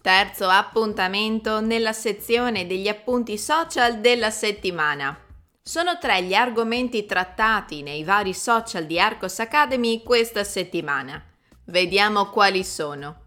Terzo appuntamento nella sezione degli appunti social della settimana. Sono tre gli argomenti trattati nei vari social di Arcos Academy questa settimana. Vediamo quali sono.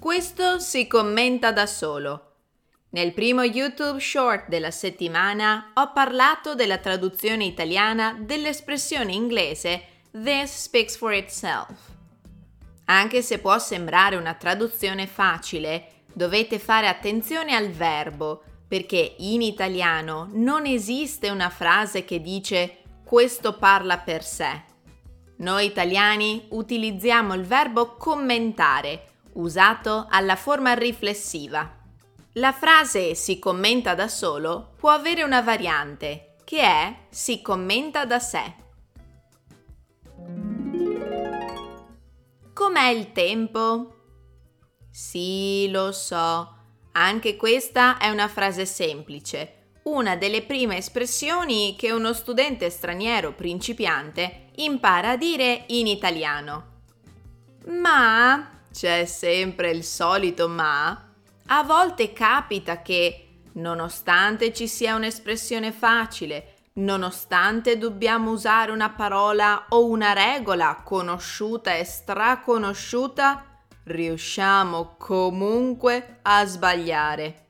Questo si commenta da solo. Nel primo YouTube short della settimana ho parlato della traduzione italiana dell'espressione inglese This speaks for itself. Anche se può sembrare una traduzione facile, dovete fare attenzione al verbo, perché in italiano non esiste una frase che dice questo parla per sé. Noi italiani utilizziamo il verbo commentare, usato alla forma riflessiva. La frase si commenta da solo può avere una variante, che è si commenta da sé. Com'è il tempo? Sì, lo so. Anche questa è una frase semplice, una delle prime espressioni che uno studente straniero principiante impara a dire in italiano. Ma c'è sempre il solito ma. A volte capita che, nonostante ci sia un'espressione facile, Nonostante dobbiamo usare una parola o una regola conosciuta e straconosciuta, riusciamo comunque a sbagliare.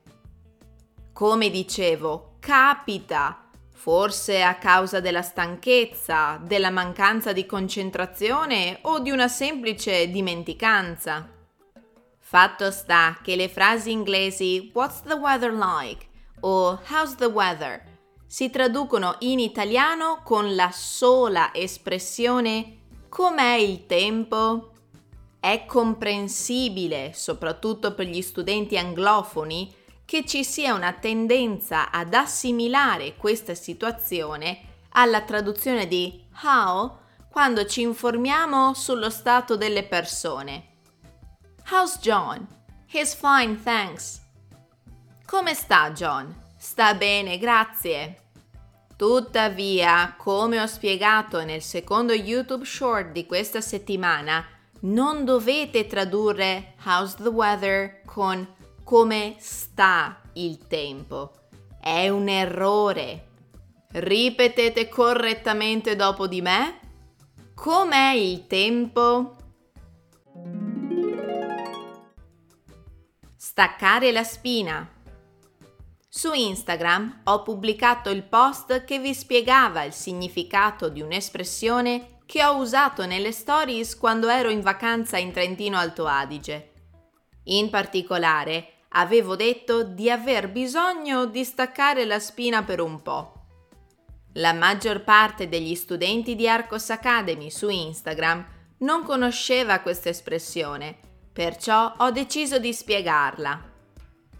Come dicevo, capita, forse a causa della stanchezza, della mancanza di concentrazione o di una semplice dimenticanza. Fatto sta che le frasi inglesi What's the weather like? o How's the weather? Si traducono in italiano con la sola espressione com'è il tempo? È comprensibile, soprattutto per gli studenti anglofoni, che ci sia una tendenza ad assimilare questa situazione alla traduzione di how quando ci informiamo sullo stato delle persone. How's John? He's fine, thanks. Come sta John? Sta bene, grazie. Tuttavia, come ho spiegato nel secondo YouTube short di questa settimana, non dovete tradurre how's the weather con come sta il tempo. È un errore. Ripetete correttamente dopo di me. Com'è il tempo? Staccare la spina. Su Instagram ho pubblicato il post che vi spiegava il significato di un'espressione che ho usato nelle stories quando ero in vacanza in Trentino Alto Adige. In particolare, avevo detto di aver bisogno di staccare la spina per un po'. La maggior parte degli studenti di Arcos Academy su Instagram non conosceva questa espressione, perciò ho deciso di spiegarla.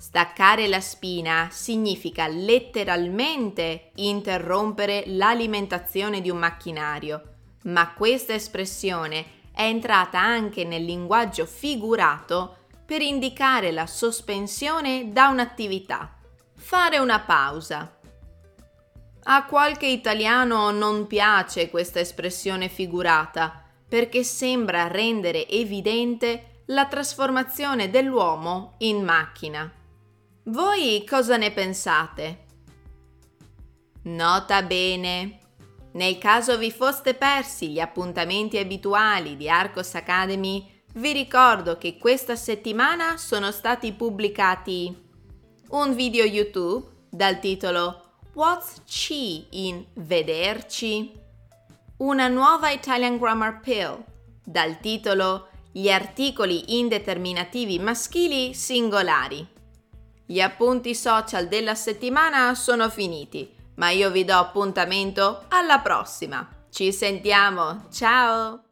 Staccare la spina significa letteralmente interrompere l'alimentazione di un macchinario, ma questa espressione è entrata anche nel linguaggio figurato per indicare la sospensione da un'attività, fare una pausa. A qualche italiano non piace questa espressione figurata perché sembra rendere evidente la trasformazione dell'uomo in macchina. Voi cosa ne pensate? Nota bene. Nel caso vi foste persi gli appuntamenti abituali di Arcos Academy, vi ricordo che questa settimana sono stati pubblicati un video YouTube dal titolo What's Chi in Vederci? Una nuova Italian Grammar Pill dal titolo Gli articoli indeterminativi maschili singolari. Gli appunti social della settimana sono finiti, ma io vi do appuntamento alla prossima. Ci sentiamo, ciao!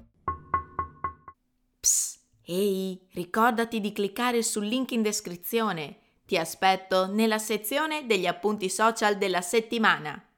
Psst, Ehi, ricordati di cliccare sul link in descrizione. Ti aspetto nella sezione degli appunti social della settimana.